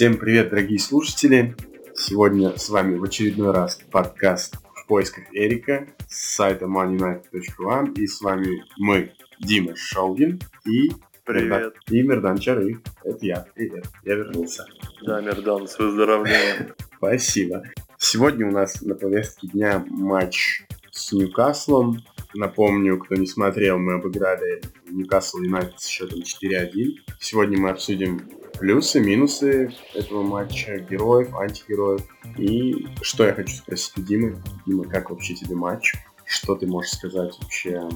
Всем привет, дорогие слушатели! Сегодня с вами в очередной раз подкаст в поисках Эрика с сайта moneyunited.one и с вами мы, Дима Шолгин и Привет. И Мердан Чары. Это я. Привет. Я вернулся. Да, Мердан, с выздоровлением. Спасибо. Сегодня у нас на повестке дня матч с Ньюкаслом. Напомню, кто не смотрел, мы обыграли Ньюкасл Юнайтед с счетом 4-1. Сегодня мы обсудим плюсы, минусы этого матча, героев, антигероев. И что я хочу спросить у Димы. Дима, как вообще тебе матч? Что ты можешь сказать вообще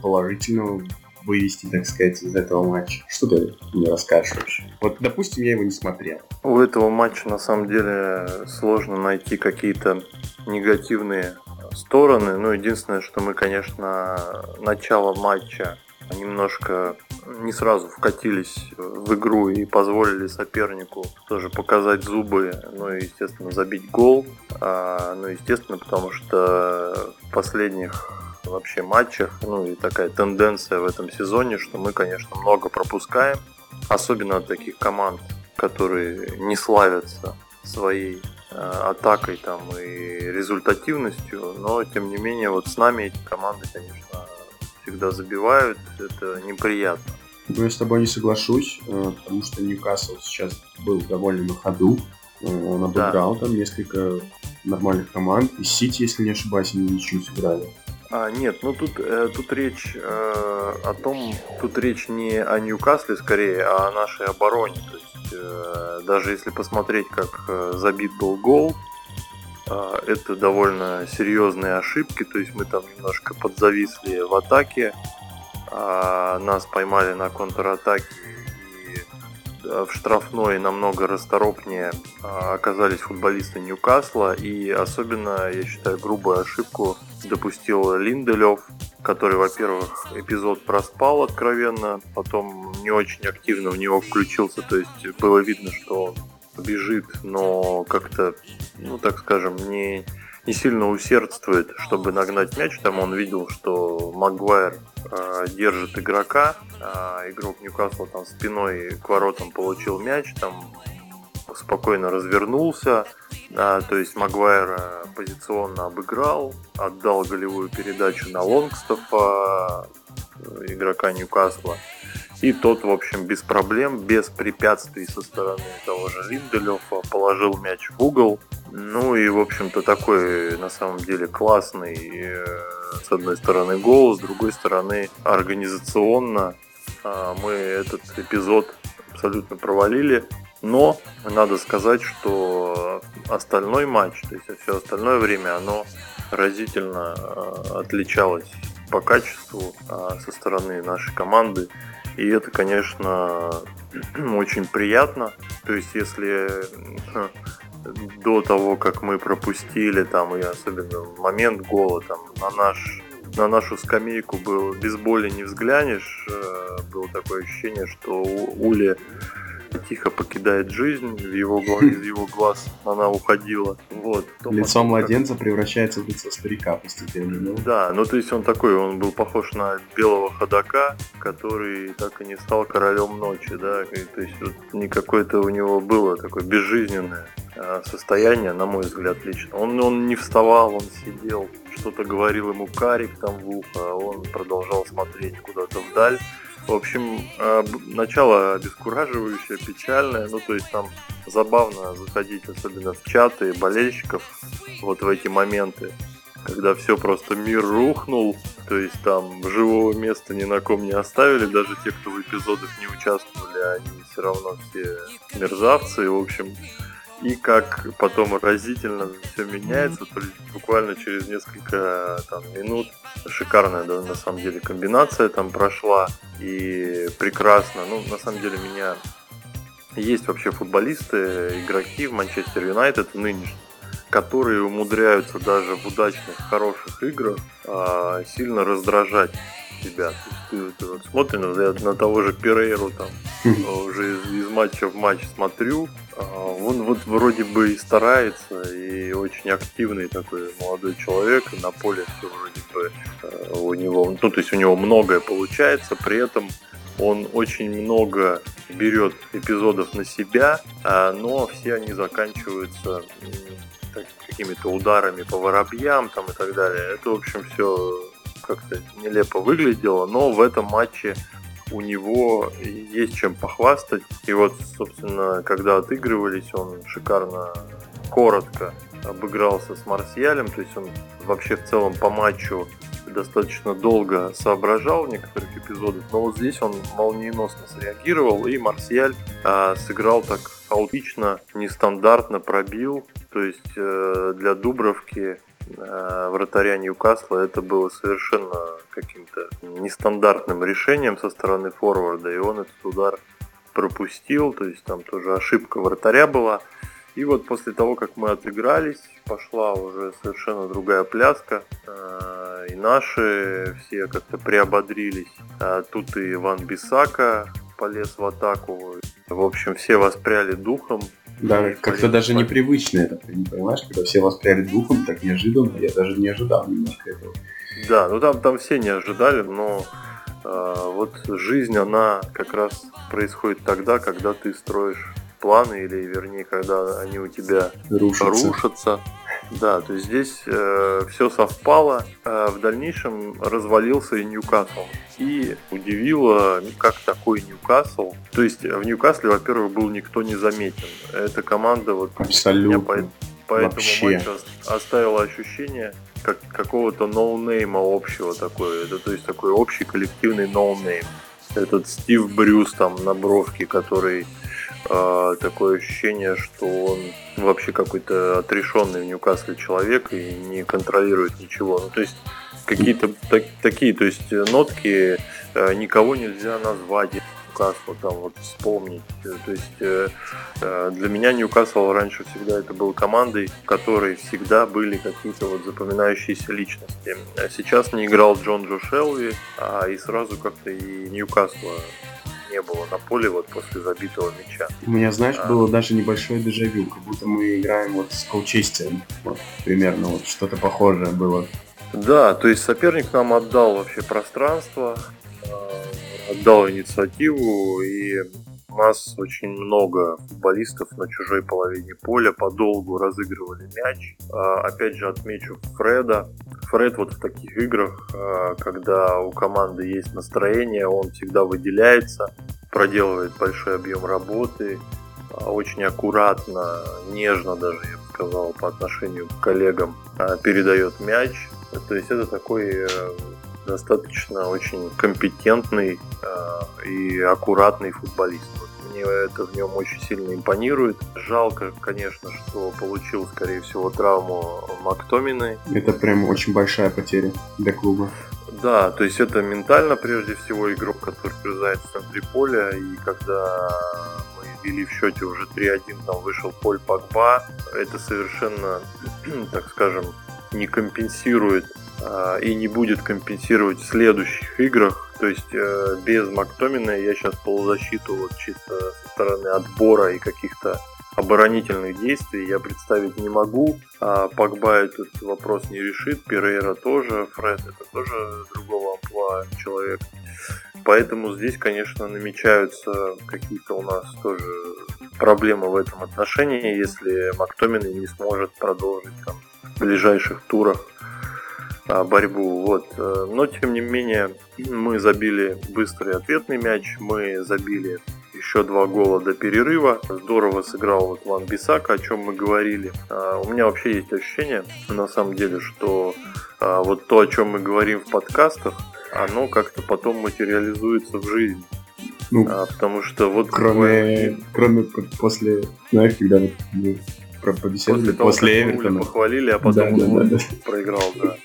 положительного вывести, так сказать, из этого матча? Что ты мне расскажешь вообще? Вот, допустим, я его не смотрел. У этого матча на самом деле сложно найти какие-то негативные стороны. Ну, единственное, что мы, конечно, начало матча немножко не сразу вкатились в игру и позволили сопернику тоже показать зубы, ну и, естественно, забить гол. А, ну, естественно, потому что в последних вообще матчах, ну и такая тенденция в этом сезоне, что мы, конечно, много пропускаем, особенно от таких команд, которые не славятся своей э, атакой там и результативностью, но тем не менее вот с нами эти команды, конечно, всегда забивают, это неприятно. Ну, я с тобой не соглашусь, э, потому что Ньюкасл сейчас был довольно на ходу. Э, Он обыграл да. там несколько нормальных команд. И Сити, если не ошибаюсь, они ничего сыграли. А, нет, ну тут, э, тут речь э, о том, тут речь не о Ньюкасле скорее, а о нашей обороне. То есть э, даже если посмотреть, как э, забит был гол, э, это довольно серьезные ошибки. То есть мы там немножко подзависли в атаке, э, нас поймали на контратаке и в штрафной намного расторопнее оказались футболисты Ньюкасла. И особенно, я считаю, грубую ошибку допустил Линделев, который, во-первых, эпизод проспал откровенно, потом не очень активно в него включился, то есть было видно, что он бежит, но как-то, ну так скажем, не, не сильно усердствует, чтобы нагнать мяч. Там он видел, что Магуайр э, держит игрока, э, игрок Ньюкасла там спиной к воротам получил мяч, там спокойно развернулся, а, то есть Магуайр позиционно обыграл, отдал голевую передачу на Лонгстофа, игрока Ньюкасла. И тот, в общем, без проблем, без препятствий со стороны того же Линделёфа положил мяч в угол. Ну и, в общем-то, такой, на самом деле, классный, с одной стороны, гол, с другой стороны, организационно мы этот эпизод абсолютно провалили. Но надо сказать, что остальной матч, то есть все остальное время, оно разительно отличалось по качеству со стороны нашей команды. И это, конечно, очень приятно. То есть, если до того, как мы пропустили, там, и особенно в момент гола, там, на наш на нашу скамейку был без боли не взглянешь. Было такое ощущение, что Ули тихо покидает жизнь, в его, из его глаз она уходила. Вот. лицо потом, младенца как... превращается в лицо старика постепенно. Ну? Да, ну то есть он такой, он был похож на белого ходока, который так и не стал королем ночи, да, и, то есть вот не какое-то у него было такое безжизненное а, состояние, на мой взгляд, лично. Он, он не вставал, он сидел, что-то говорил ему карик там в ухо, а он продолжал смотреть куда-то вдаль. В общем, а, начало обескураживающее, печальное. Ну, то есть там забавно заходить, особенно в чаты болельщиков, вот в эти моменты, когда все просто мир рухнул, то есть там живого места ни на ком не оставили, даже те, кто в эпизодах не участвовали, они все равно все мерзавцы. В общем, и как потом разительно все меняется, то есть буквально через несколько там, минут шикарная да, на самом деле комбинация там прошла и прекрасно. Ну, на самом деле меня есть вообще футболисты, игроки в Манчестер Юнайтед нынешние, которые умудряются даже в удачных, хороших играх а, сильно раздражать тебя. То есть ты, ты вот смотришь на, на того же Перейру там уже из, из матча в матч смотрю, он вот вроде бы и старается, и очень активный такой молодой человек, и на поле все вроде бы э, у него, ну то есть у него многое получается, при этом он очень много берет эпизодов на себя, а, но все они заканчиваются какими-то ударами по воробьям там и так далее. Это, в общем, все как-то нелепо выглядело, но в этом матче у него есть чем похвастать. И вот, собственно, когда отыгрывались, он шикарно, коротко обыгрался с Марсиалем, то есть он вообще в целом по матчу достаточно долго соображал в некоторых эпизодах, но вот здесь он молниеносно среагировал, и Марсиаль а, сыграл так хаотично, нестандартно пробил, то есть э, для Дубровки э, вратаря Ньюкасла это было совершенно каким-то нестандартным решением со стороны форварда, и он этот удар пропустил, то есть там тоже ошибка вратаря была. И вот после того, как мы отыгрались, пошла уже совершенно другая пляска. А, и наши все как-то приободрились. А тут и Иван Бисака полез в атаку. В общем, все воспряли духом. Да, как-то даже непривычно это, понимаешь, когда все воспряли духом, так неожиданно, я даже не ожидал немножко этого. Да, ну там, там все не ожидали, но э, вот жизнь, она как раз происходит тогда, когда ты строишь планы, или вернее, когда они у тебя рушатся. рушатся. Да, то есть здесь э, все совпало. Э, в дальнейшем развалился и Ньюкасл. И удивило, ну, как такой Ньюкасл. То есть в Ньюкасле, во-первых, был никто не заметен. Эта команда вот Абсолютно. по, по этому матчу оставила ощущение как какого-то ноунейма общего такое. Это то есть такой общий коллективный ноунейм. Этот Стив Брюс там на бровке, который а, такое ощущение, что он вообще какой-то отрешенный в Ньюкасле человек и не контролирует ничего. Ну, то есть какие-то так, такие, то есть нотки э, никого нельзя назвать. Ньюкасла там вот вспомнить. То есть э, э, для меня Ньюкасл раньше всегда это был командой, в которой всегда были какие-то вот запоминающиеся личности. А сейчас не играл Джон Джо Шелви, а и сразу как-то и Ньюкасла не было на поле вот после забитого мяча. У меня, знаешь, а... было даже небольшое дежавю, как будто мы играем вот с Колчестием. Вот, примерно вот что-то похожее было. Да, то есть соперник нам отдал вообще пространство, а, отдал инициативу, и у нас очень много футболистов на чужой половине поля подолгу разыгрывали мяч. А, опять же отмечу Фреда. Фред вот в таких играх, а, когда у команды есть настроение, он всегда выделяется, проделывает большой объем работы, а, очень аккуратно, нежно даже, я бы сказал, по отношению к коллегам передает мяч. То есть это такой э, достаточно очень компетентный и аккуратный футболист мне это в нем очень сильно импонирует. Жалко, конечно, что получил, скорее всего, травму Мактомины. Это прям очень большая потеря для клуба. Да, то есть это ментально прежде всего игрок, который вгрызает в центре поля, и когда мы вели в счете уже 3-1, там вышел Поль Пакба, это совершенно, так скажем, не компенсирует а, и не будет компенсировать в следующих играх. То есть э, без Мактомина я сейчас полузащиту вот чисто со стороны отбора и каких-то оборонительных действий я представить не могу. А Погба этот вопрос не решит, Перейра тоже, Фред это тоже другого амплуа человек. Поэтому здесь, конечно, намечаются какие-то у нас тоже проблемы в этом отношении, если Мактомин не сможет продолжить там в ближайших турах борьбу. Вот. Э, но, тем не менее, мы забили быстрый ответный мяч, мы забили еще два гола до перерыва. Здорово сыграл вот Ван Бисака, о чем мы говорили. А, у меня вообще есть ощущение, на самом деле, что а, вот то, о чем мы говорим в подкастах, оно как-то потом материализуется в жизни. Ну, а, потому что вот... Кроме, кроме после, знаешь, когда вот мы побеседовали после, того, после Эвертона. похвалили, а потом да, да, да, да. проиграл, да.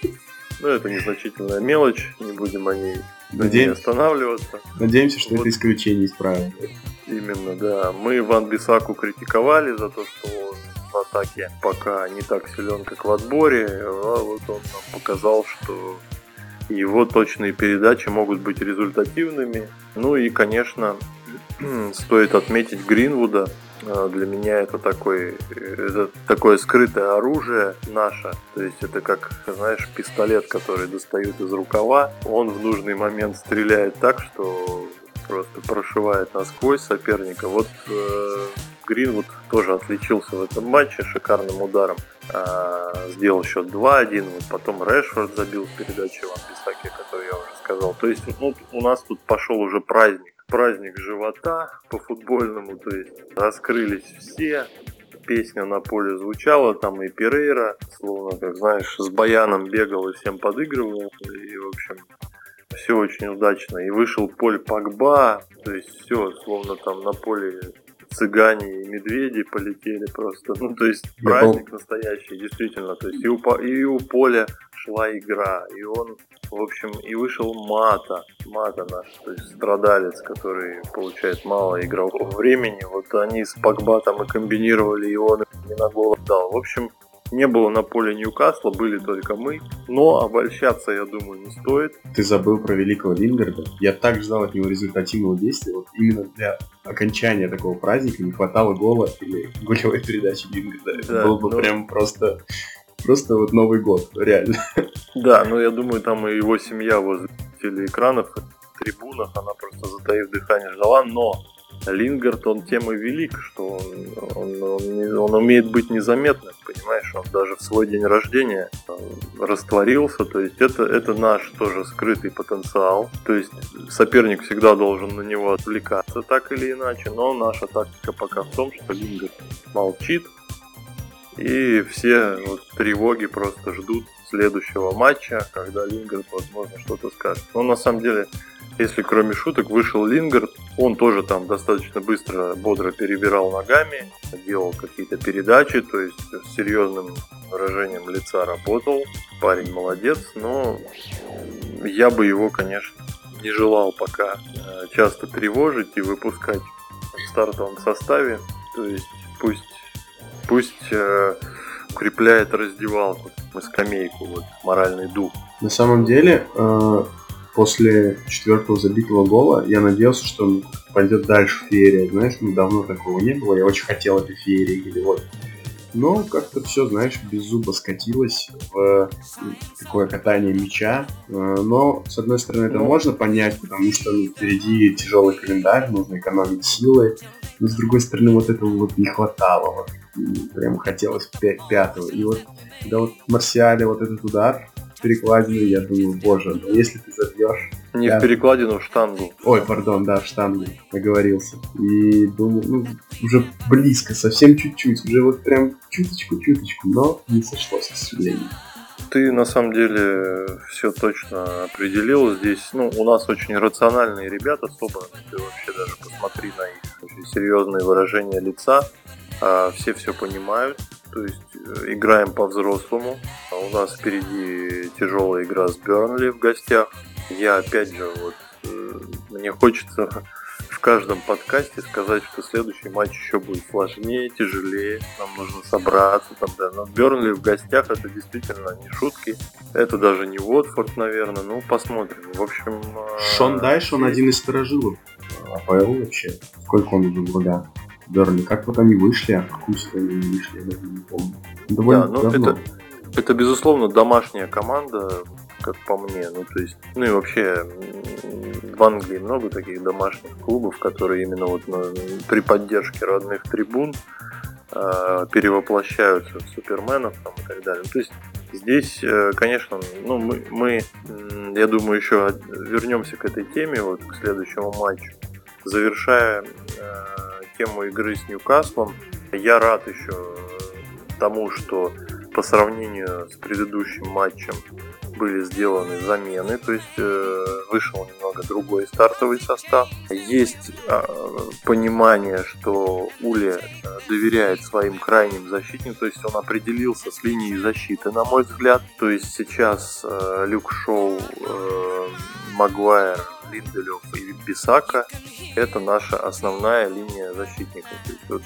Ну, это незначительная мелочь, не будем о ней Надеем... останавливаться. Надеемся, что вот. это исключение из правил. Именно, да. Мы Ван Бисаку критиковали за то, что он в атаке пока не так силен, как в отборе, а вот он нам показал, что его точные передачи могут быть результативными. Ну и, конечно, стоит отметить Гринвуда, для меня это такой, это такое скрытое оружие наше. То есть это как, знаешь, пистолет, который достают из рукава. Он в нужный момент стреляет так, что просто прошивает насквозь соперника. Вот э, Гринвуд тоже отличился в этом матче шикарным ударом. Э, сделал счет 2-1, вот потом Решфорд забил в передаче Ван Бисаки, который я уже сказал. То есть ну, у нас тут пошел уже праздник. Праздник живота по футбольному, то есть раскрылись все, песня на поле звучала, там и Перейра, словно, как знаешь, с баяном бегал и всем подыгрывал, и, в общем, все очень удачно. И вышел Поль Пакба, то есть все, словно там на поле цыгане и медведи полетели просто. Ну, то есть праздник настоящий, действительно. То есть и у, и у Поля шла игра, и он, в общем, и вышел Мата, Мата наш, то есть страдалец, который получает мало игрового времени. Вот они с Пакба там и комбинировали, и он не на голову дал. В общем, не было на поле Ньюкасла, были только мы. Но обольщаться, я думаю, не стоит. Ты забыл про великого Лингарда. Я так ждал от него результативного действия. Вот именно для окончания такого праздника не хватало гола или голевой передачи Лингарда. Это да, был бы но... прям просто просто вот Новый год, реально. Да, но я думаю, там и его семья возле телеэкранов, трибунах, она просто затаив дыхание ждала, но Лингард, он тем и велик, что он, он, он, он умеет быть незаметным, понимаешь, он даже в свой день рождения растворился, то есть это, это наш тоже скрытый потенциал, то есть соперник всегда должен на него отвлекаться так или иначе, но наша тактика пока в том, что Лингард молчит, и все вот тревоги просто ждут следующего матча, когда Лингард, возможно, что-то скажет. Но на самом деле если кроме шуток вышел Лингард, он тоже там достаточно быстро, бодро перебирал ногами, делал какие-то передачи, то есть с серьезным выражением лица работал. Парень молодец, но я бы его, конечно, не желал пока э, часто тревожить и выпускать в стартовом составе. То есть пусть, пусть э, укрепляет раздевалку, скамейку, вот, моральный дух. На самом деле, э, после четвертого забитого гола я надеялся, что он пойдет дальше в феерия. Знаешь, ну давно такого не было. Я очень хотел этой феерии голевой. Но как-то все, знаешь, без зуба скатилось в такое катание мяча. Э, но, с одной стороны, это можно понять, потому что ну, впереди тяжелый календарь, нужно экономить силы. Но, с другой стороны, вот этого вот не хватало. Вот, прям хотелось 5 пятого. И вот, когда вот Марсиале вот этот удар перекладину, я думаю, боже, но если ты забьешь... Не я... в перекладину, в штангу. Ой, пардон, да, в штангу, оговорился. И думаю, ну, уже близко, совсем чуть-чуть, уже вот прям чуточку-чуточку, но не сошлось, к сожалению. Ты на самом деле все точно определил. Здесь, ну, у нас очень рациональные ребята собраны. Ты вообще даже посмотри на их очень серьезные выражения лица. А, все все понимают то есть э, играем по-взрослому. А у нас впереди тяжелая игра с Бернли в гостях. Я опять же вот э, мне хочется в каждом подкасте сказать, что следующий матч еще будет сложнее, тяжелее. Нам нужно собраться там, да. Но Бернли в гостях это действительно не шутки. Это даже не Уотфорд, наверное. Ну, посмотрим. В общем... Э, Шон Дайш, он один из сторожилов АПЛ вообще. Сколько он уже года? Берли. Как вот они вышли, а в какую они вышли, я даже не помню. Довольно да, ну давно. это, это, безусловно, домашняя команда, как по мне. Ну, то есть, ну и вообще в Англии много таких домашних клубов, которые именно вот на, при поддержке родных трибун э, перевоплощаются в суперменов там, и так далее. То есть здесь, э, конечно, ну, мы, мы, я думаю, еще вернемся к этой теме, вот к следующему матчу, завершая э, тему игры с Ньюкаслом. Я рад еще тому, что по сравнению с предыдущим матчем были сделаны замены, то есть э, вышел немного другой стартовый состав. Есть э, понимание, что Ули э, доверяет своим крайним защитникам, то есть он определился с линией защиты, на мой взгляд. То есть сейчас э, Люк Шоу, э, Магуайр, Линделев и Бисака – это наша основная линия защитников. То есть, вот,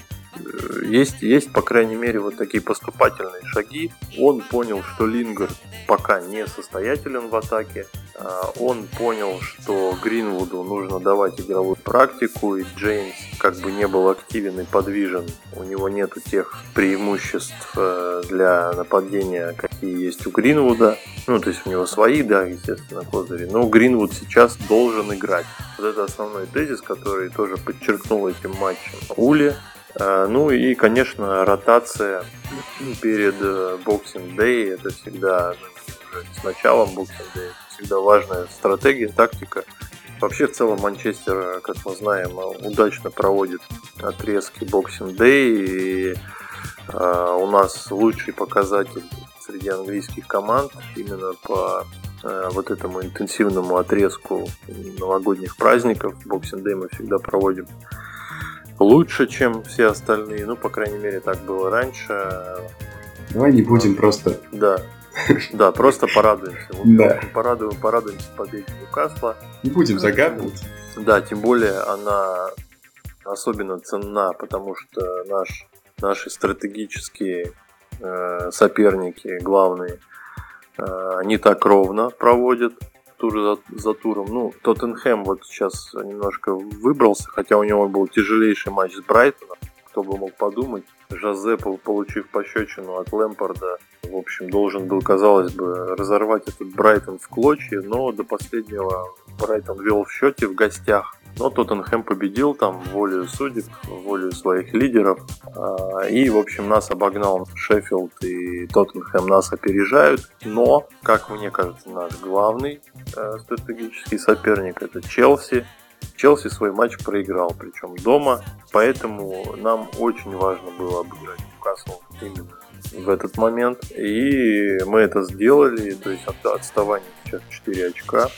есть, есть, по крайней мере, вот такие поступательные шаги. Он понял, что Лингард пока не состоятелен в атаке, а, он понял, что Гринвуду нужно давать игровую практику, и Джеймс как бы не был активен и подвижен. У него нету тех преимуществ э, для нападения, какие есть у Гринвуда. Ну, то есть у него свои, да, естественно, козыри. Но Гринвуд сейчас должен играть. Вот это основной тезис, который тоже подчеркнул этим матчем Ули. А, ну и, конечно, ротация перед Boxing э, Day, это всегда ну, с началом Boxing Day, это всегда важная стратегия, тактика. Вообще, в целом, Манчестер, как мы знаем, удачно проводит отрезки Boxing Day, и э, у нас лучший показатель среди английских команд именно по э, вот этому интенсивному отрезку новогодних праздников. Boxing Day мы всегда проводим лучше, чем все остальные. Ну, по крайней мере, так было раньше. Давай не будем просто... Да. Да, просто порадуемся. да. Порадуем, порадуемся победе Ньюкасла. Не будем загадывать. Да, тем более она особенно ценна, потому что наш, наши стратегические э, соперники главные, э, они так ровно проводят тур за, за туром. Ну, Тоттенхэм вот сейчас немножко выбрался, хотя у него был тяжелейший матч с Брайтоном. Кто бы мог подумать. Жозе, получив пощечину от Лэмпорда, в общем, должен был, казалось бы, разорвать этот Брайтон в клочья, но до последнего Брайтон вел в счете в гостях. Но Тоттенхэм победил там волю судеб, волю своих лидеров. А, и, в общем, нас обогнал Шеффилд и Тоттенхэм нас опережают. Но, как мне кажется, наш главный э, стратегический соперник это Челси. Челси свой матч проиграл, причем дома, поэтому нам очень важно было обыграть Ньюкасл именно в этот момент. И мы это сделали, то есть отставание сейчас 4 очка.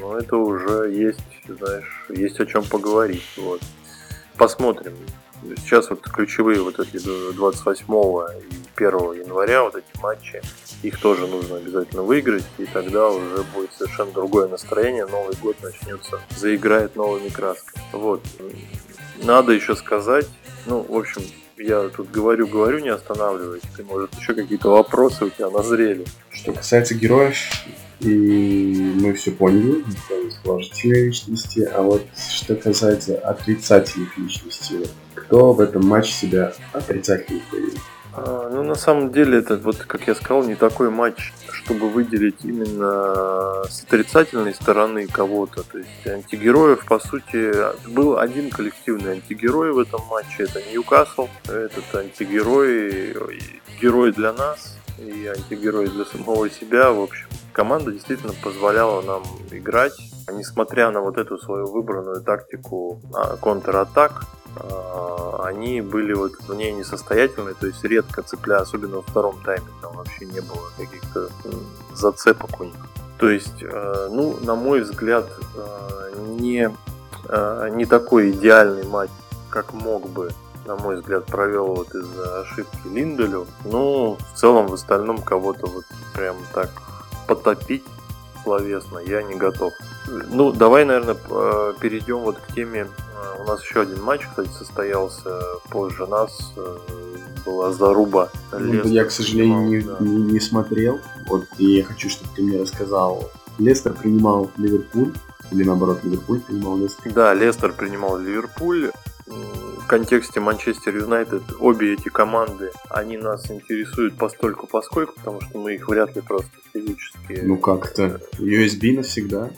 Но это уже есть, знаешь, есть о чем поговорить. Вот. Посмотрим. Сейчас вот ключевые вот эти 28 и 1 января вот эти матчи, их тоже нужно обязательно выиграть, и тогда уже будет совершенно другое настроение, Новый год начнется, заиграет новыми красками. Вот. Надо еще сказать, ну, в общем, я тут говорю, говорю, не останавливаюсь. Ты, может, еще какие-то вопросы у тебя назрели. Что касается героев, и мы все поняли, положительные личности, а вот что касается отрицательных личностей, кто в этом матче себя отрицательно проявил? А, ну, на самом деле, это, вот, как я сказал, не такой матч, чтобы выделить именно с отрицательной стороны кого-то. То есть антигероев, по сути, был один коллективный антигерой в этом матче, это Ньюкасл. Этот антигерой, герой для нас и антигерой для самого себя, в общем команда действительно позволяла нам играть, несмотря на вот эту свою выбранную тактику а, контратак, а, они были вот в ней несостоятельны, то есть редко цепля, особенно во втором тайме, там вообще не было каких-то зацепок у них. То есть, э, ну, на мой взгляд, э, не, э, не такой идеальный матч, как мог бы на мой взгляд, провел вот из-за ошибки Линделю. Но в целом в остальном кого-то вот прям так потопить словесно я не готов. Ну, давай, наверное, перейдем вот к теме. Э, у нас еще один матч, кстати, состоялся позже нас. Э, была заруба. Ну, я, к сожалению, не, да. не, не смотрел. Вот и я хочу, чтобы ты мне рассказал. Лестер принимал Ливерпуль. Или наоборот, Ливерпуль принимал Лестер? Да, Лестер принимал Ливерпуль в контексте Манчестер Юнайтед обе эти команды, они нас интересуют постольку поскольку, потому что мы их вряд ли просто физически... Ну как-то, USB навсегда.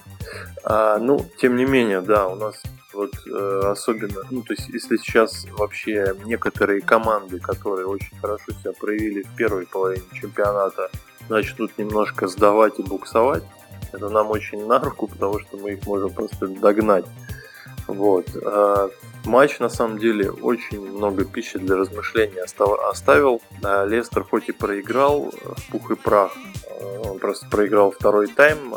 А, ну, тем не менее, да, у нас вот э, особенно, ну, то есть, если сейчас вообще некоторые команды, которые очень хорошо себя проявили в первой половине чемпионата, начнут немножко сдавать и буксовать, это нам очень на руку, потому что мы их можем просто догнать. Вот. А матч, на самом деле, очень много пищи для размышления оставил. А Лестер хоть и проиграл в пух и прах, он просто проиграл второй тайм,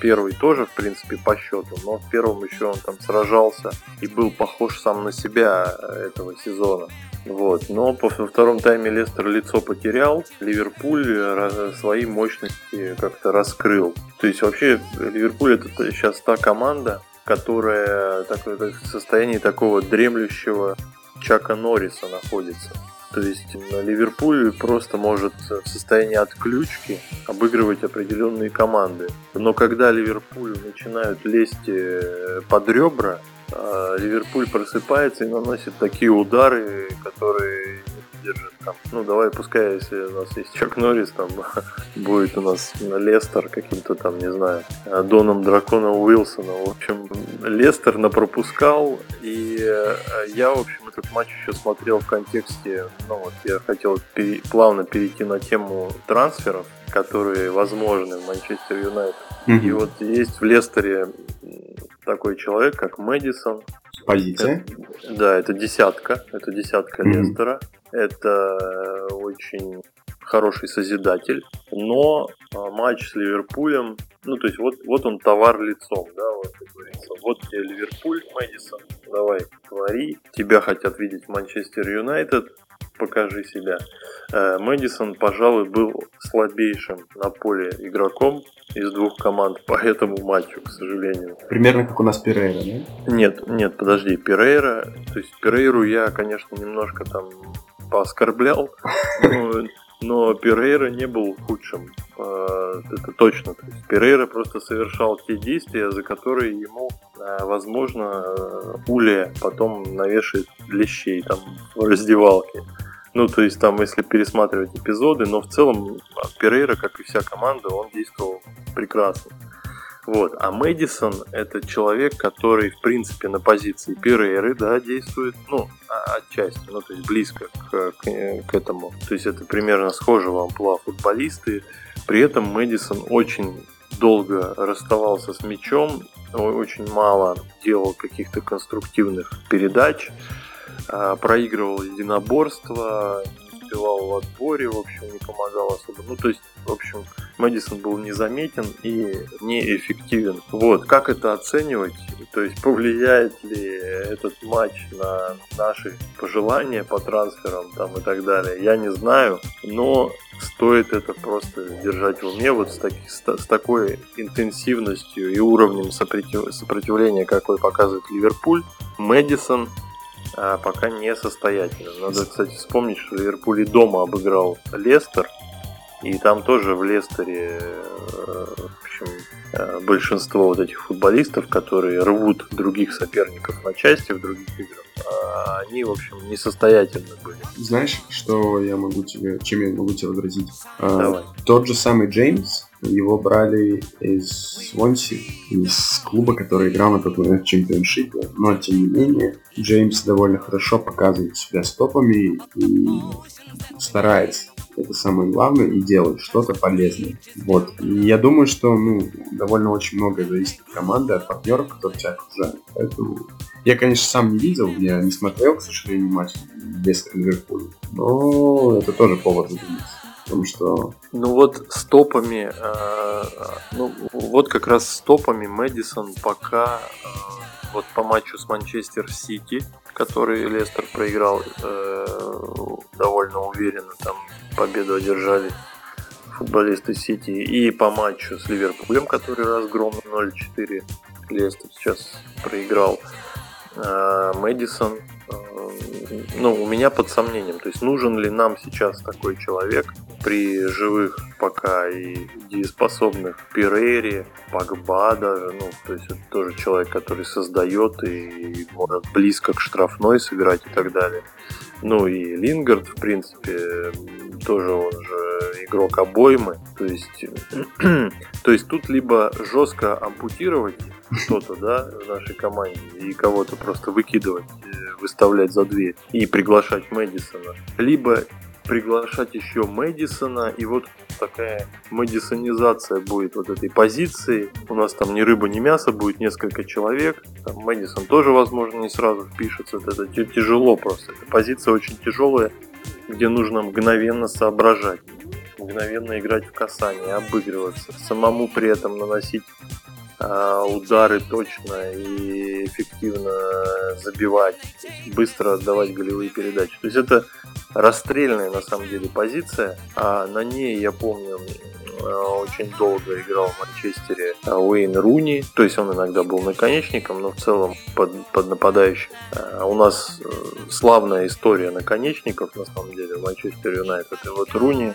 первый тоже, в принципе, по счету, но в первом еще он там сражался и был похож сам на себя этого сезона. Вот. Но во втором тайме Лестер лицо потерял, Ливерпуль свои мощности как-то раскрыл. То есть вообще Ливерпуль это сейчас та команда, которая в состоянии такого дремлющего Чака Норриса находится. То есть Ливерпуль просто может в состоянии отключки обыгрывать определенные команды. Но когда Ливерпуль начинают лезть э, под ребра, а, Ливерпуль просыпается и наносит такие удары, которые держит там. Ну, давай, пускай, если у нас есть Чак Норрис, там будет у нас Лестер каким-то там, не знаю, Доном Дракона Уилсона. В общем, Лестер напропускал, и э, я, в общем, этот матч еще смотрел в контексте, ну, вот я хотел пере, плавно перейти на тему трансферов, которые возможны в Манчестер Юнайтед. Mm-hmm. И вот есть в Лестере такой человек, как Мэдисон. Позиция? Это, да, это десятка. Это десятка mm-hmm. Лестера. Это очень хороший созидатель, но а, матч с Ливерпулем, ну то есть вот, вот он товар лицом, да, вот как говорится. Вот тебе Ливерпуль, Мэдисон, давай, твори. Тебя хотят видеть в Манчестер Юнайтед, покажи себя. Э, Мэдисон, пожалуй, был слабейшим на поле игроком из двух команд по этому матчу, к сожалению. Примерно как у нас Перейра, да? Нет, нет, подожди, Перейра, то есть Перейру я, конечно, немножко там пооскорблял, но, но Перейра не был худшим, э, это точно. То есть Перейра просто совершал те действия, за которые ему, э, возможно, Уля потом навешает лещей там в раздевалке. Ну, то есть там, если пересматривать эпизоды, но в целом Перейра, как и вся команда, он действовал прекрасно. Вот. А Мэдисон это человек, который, в принципе, на позиции Перейры, да, действует, ну, а, отчасти, ну, то есть близко к, к, к этому. То есть это примерно схожего амплуа футболисты. При этом Мэдисон очень долго расставался с мячом, очень мало делал каких-то конструктивных передач. А, проигрывал единоборство, не успевал в отборе, в общем, не помогал особо. Ну, то есть, в общем, Мэдисон был незаметен и неэффективен. Вот, как это оценивать? То есть, повлияет ли этот матч на наши пожелания по трансферам там и так далее, я не знаю, но стоит это просто держать в уме вот с, таки, с, с такой интенсивностью и уровнем сопротив, сопротивления, какой показывает Ливерпуль. Мэдисон а пока не состоятельным. Надо, кстати, вспомнить, что Ливерпуль и дома обыграл Лестер, и там тоже в Лестере э, в общем, э, большинство вот этих футболистов, которые рвут других соперников на части в других играх, а они, в общем, несостоятельны были. Знаешь, что я могу тебе, чем я могу тебе возразить? А, Давай. Тот же самый Джеймс, его брали из Свонси, из клуба, который играл на тот момент в чемпионшипе. Но, тем не менее, Джеймс довольно хорошо показывает себя стопами и старается. Это самое главное, и делает что-то полезное. Вот. И я думаю, что ну, довольно очень многое зависит от команды, от партнеров, которые тебя окружают. Поэтому я, конечно, сам не видел, я не смотрел, к сожалению, матч без Ливерпуля. Но это тоже повод задуматься. Потому что... Ну вот стопами, э, ну вот как раз стопами Мэдисон пока э, вот по матчу с Манчестер Сити, который Лестер проиграл э, довольно уверенно, там победу одержали футболисты Сити, и по матчу с Ливерпулем, который разгром 0-4 Лестер сейчас проиграл. Э, Мэдисон ну, у меня под сомнением. То есть нужен ли нам сейчас такой человек при живых пока и дееспособных Пирере, Пагба даже, ну, то есть это тоже человек, который создает и может близко к штрафной собирать и так далее. Ну и Лингард, в принципе, тоже он же игрок обоймы. То есть, то есть тут либо жестко ампутировать что-то, да, в нашей команде и кого-то просто выкидывать, э, выставлять за дверь и приглашать Мэдисона, либо приглашать еще Мэдисона, и вот такая мэдисонизация будет вот этой позиции. У нас там ни рыба, ни мясо, будет несколько человек. Там Мэдисон тоже, возможно, не сразу впишется. Это тяжело просто. Эта позиция очень тяжелая, где нужно мгновенно соображать, мгновенно играть в касание, обыгрываться, самому при этом наносить удары точно и эффективно забивать, быстро отдавать голевые передачи. То есть это расстрельная на самом деле позиция, а на ней, я помню, очень долго играл в Манчестере Уэйн Руни, то есть он иногда был наконечником, но в целом под, под нападающим. У нас славная история наконечников, на самом деле, в Манчестер Юнайтед. И вот Руни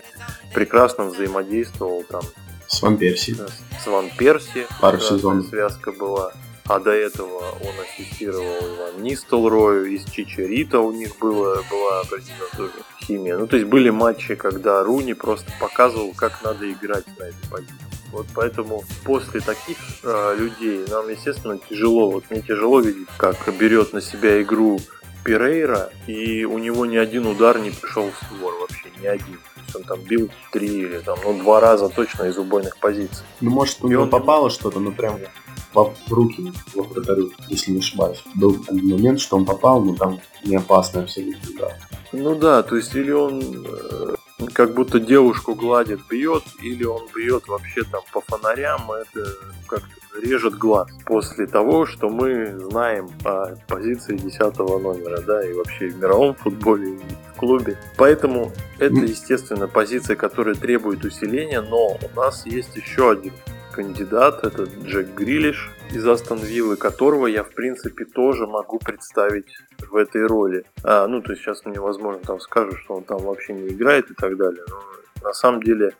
прекрасно взаимодействовал там с Ван Перси. С Ван Перси. Пару сезонов. Связка была. А до этого он ассистировал Иван Нистелрою, из Чичарита у них было, была определенная тоже химия. Ну, то есть были матчи, когда Руни просто показывал, как надо играть на этой позиции. Вот поэтому после таких э, людей нам, естественно, тяжело. Вот мне тяжело видеть, как берет на себя игру Перейра, и у него ни один удар не пришел в створ вообще, ни один. Он там бил три или там, ну, два раза точно из убойных позиций. Ну, может, у него он... попало что-то, ну, прям в руки во вратарю, если не ошибаюсь. Был один момент, что он попал, но там не опасный абсолютно удар. Ну да, то есть или он э, как будто девушку гладит, бьет, или он бьет вообще там по фонарям, это как-то режет глаз. После того, что мы знаем о позиции 10 номера, да, и вообще в мировом футболе, и в клубе. Поэтому это, естественно, позиция, которая требует усиления, но у нас есть еще один кандидат, это Джек Грилиш из Астон Виллы, которого я, в принципе, тоже могу представить в этой роли. А, ну, то есть сейчас мне, возможно, там скажут, что он там вообще не играет и так далее. Но на самом деле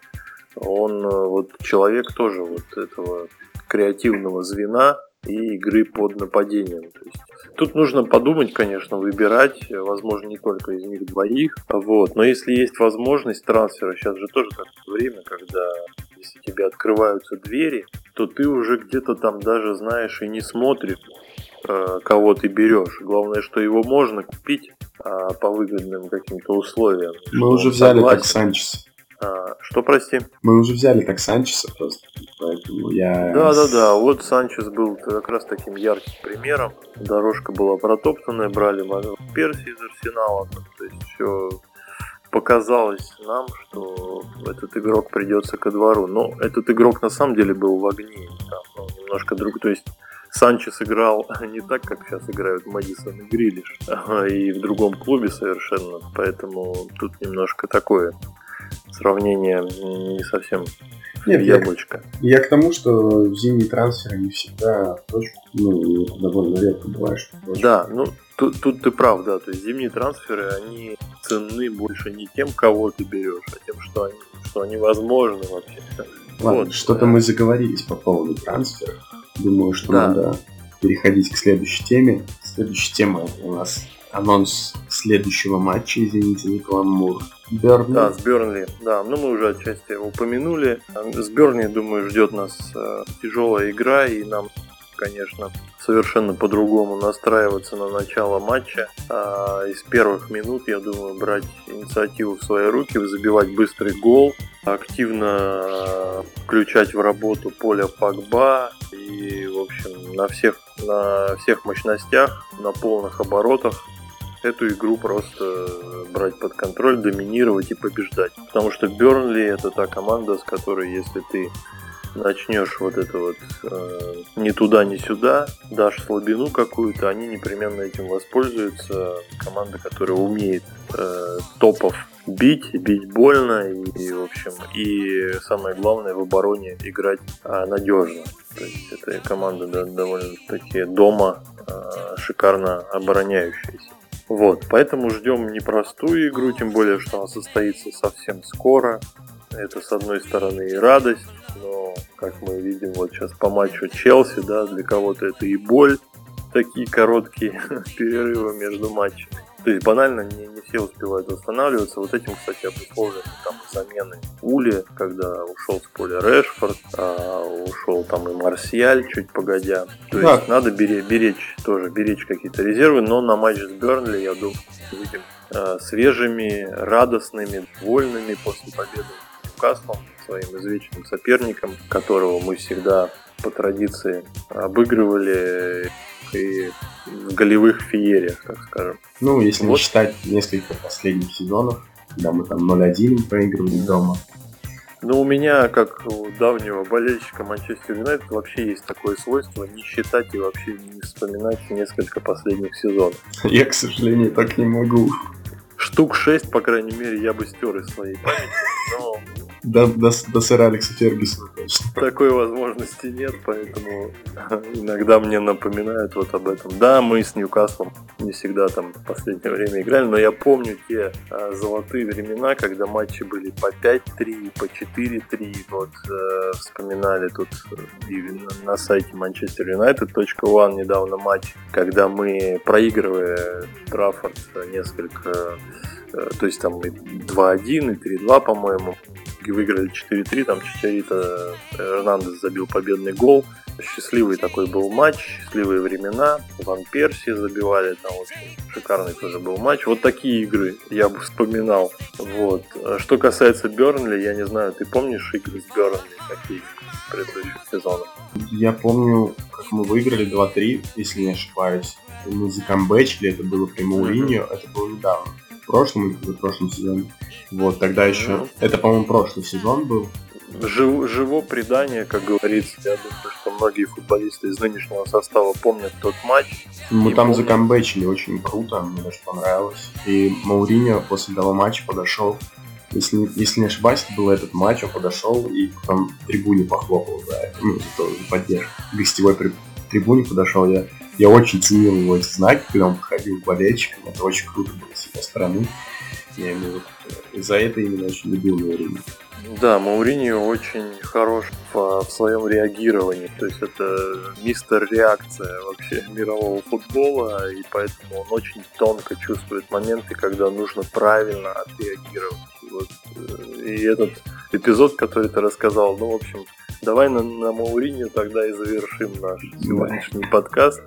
он э, вот человек тоже вот этого креативного звена и игры под нападением. То есть, тут нужно подумать, конечно, выбирать, возможно, не только из них двоих, вот. но если есть возможность трансфера, сейчас же тоже такое время, когда если тебе открываются двери, то ты уже где-то там даже знаешь и не смотришь, э, кого ты берешь. Главное, что его можно купить а, по выгодным каким-то условиям. Мы уже взяли согласен. так Санчес. А, что, прости? Мы уже взяли так Санчеса просто, поэтому я... Да-да-да, вот Санчес был как раз таким ярким примером. Дорожка была протоптанная, брали Перси из Арсенала, то есть все показалось нам, что этот игрок придется ко двору. Но этот игрок на самом деле был в огне. Там, ну, немножко друг, то есть Санчес играл не так, как сейчас играют Мэдисон и Грилиш, а и в другом клубе совершенно. Поэтому тут немножко такое сравнение не совсем нет, яблочко. Я, я к тому, что зимние трансферы не всегда точку, ну, довольно редко бывает, Да, ну, тут, тут ты прав, да, то есть зимние трансферы, они ценны больше не тем, кого ты берешь, а тем, что они, что они возможны вообще. Ладно, вот, что-то да. мы заговорились по поводу трансферов. Думаю, что да. надо переходить к следующей теме. Следующая тема у нас анонс следующего матча, извините, Николай Мур. Бернли. Да, с Бернли. Да, ну мы уже отчасти упомянули. С Бернли, думаю, ждет нас э, тяжелая игра, и нам конечно, совершенно по-другому настраиваться на начало матча. А из первых минут, я думаю, брать инициативу в свои руки, забивать быстрый гол, активно э, включать в работу поля Пакба и, в общем, на всех, на всех мощностях, на полных оборотах эту игру просто брать под контроль, доминировать и побеждать. Потому что Бернли это та команда, с которой, если ты начнешь вот это вот э, ни туда, ни сюда, дашь слабину какую-то, они непременно этим воспользуются. Команда, которая умеет э, топов бить, бить больно и, и, в общем, и самое главное в обороне играть э, надежно. То есть это команда да, довольно-таки дома э, шикарно обороняющаяся. Вот, поэтому ждем непростую игру, тем более, что она состоится совсем скоро. Это, с одной стороны, и радость, но, как мы видим вот сейчас по матчу Челси, да, для кого-то это и боль, такие короткие перерывы между матчами. То есть банально не, не все успевают восстанавливаться. Вот этим, кстати, обусловлены там замены Ули, когда ушел с поля Решфорд, а ушел там и Марсиаль чуть погодя. То да. есть надо беречь, беречь тоже, беречь какие-то резервы, но на матч с Бернли, я думаю, будем э, свежими, радостными, вольными после победы Ньюкаслом, своим извечным соперником, которого мы всегда по традиции обыгрывали и в голевых феериях, так скажем. Ну, если вот. не считать несколько последних сезонов, когда мы там 0-1 проигрывали дома. Ну, у меня, как у давнего болельщика Манчестер Юнайтед, вообще есть такое свойство не считать и вообще не вспоминать несколько последних сезонов. Я, к сожалению, так не могу. Штук 6, по крайней мере, я бы стер из своей памяти, но До, до, до сэра Алекса Фергюсона точно. Такой возможности нет, поэтому иногда мне напоминают вот об этом. Да, мы с Ньюкаслом не всегда там в последнее время играли, но я помню те а, золотые времена, когда матчи были по 5-3, по 4-3. Вот э, вспоминали тут э, и на сайте Manchester United.one недавно матч, когда мы проигрывая Траффорд несколько Э, то есть там и 2-1, и 3-2, по-моему. И выиграли 4-3, там Чичарито э, Эрнандес забил победный гол. Счастливый такой был матч, счастливые времена. Ван Перси забивали, там, в общем, шикарный тоже был матч. Вот такие игры я бы вспоминал. Вот. А что касается Бернли, я не знаю, ты помнишь игры с Бернли какие предыдущих сезонов? Я помню, как мы выиграли 2-3, если не ошибаюсь. Мы закамбэчили, это было Мауриньо, mm-hmm. это было недавно в прошлом или в прошлом сезоне. Вот, тогда еще... Это, по-моему, прошлый сезон был. Жив, живо предание, как говорится. Я думаю, что многие футболисты из нынешнего состава помнят тот матч. Мы там помнят... закомбечили очень круто, мне даже понравилось. И Мауриньо после того матча подошел если, если не ошибаюсь, это был этот матч, он подошел и потом трибуне похлопал за, ну, за, за поддержку. Гостевой при, трибуне подошел, я я очень ценил его эти знаки, когда он подходил к. Это очень круто было с его стороны. Я ему вот э, за это именно очень любил Мауриньо. Да, Мауриньо очень хорош в своем реагировании. То есть это мистер реакция вообще мирового футбола, и поэтому он очень тонко чувствует моменты, когда нужно правильно отреагировать. Вот. Э, и этот эпизод, который ты рассказал, ну, в общем, давай на, на Мауриньо тогда и завершим наш сегодняшний подкаст.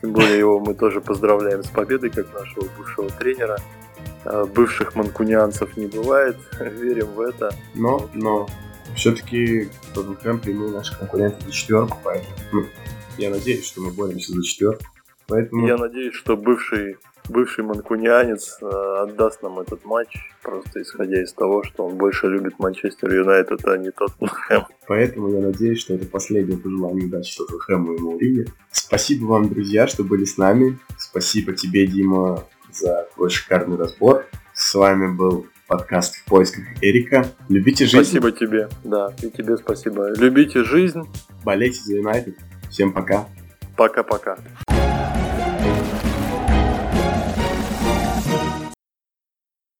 Тем более его мы тоже поздравляем с победой, как нашего бывшего тренера. А, бывших манкунианцев не бывает, верим в это. Но, но все-таки Тоттенхэм прямые наши конкуренты за четверку, поэтому ну, я надеюсь, что мы боремся за четверку. Поэтому... Я надеюсь, что бывший бывший манкунианец э, отдаст нам этот матч, просто исходя из того, что он больше любит Манчестер Юнайтед, а не Тоттенхэм. Поэтому я надеюсь, что это последнее пожелание удачи Тоттенхэму и Мауриньо. Спасибо вам, друзья, что были с нами. Спасибо тебе, Дима, за твой шикарный разбор. С вами был подкаст «В поисках Эрика». Любите жизнь. Спасибо тебе, да, и тебе спасибо. Любите жизнь. Болейте за Юнайтед. Всем пока. Пока-пока.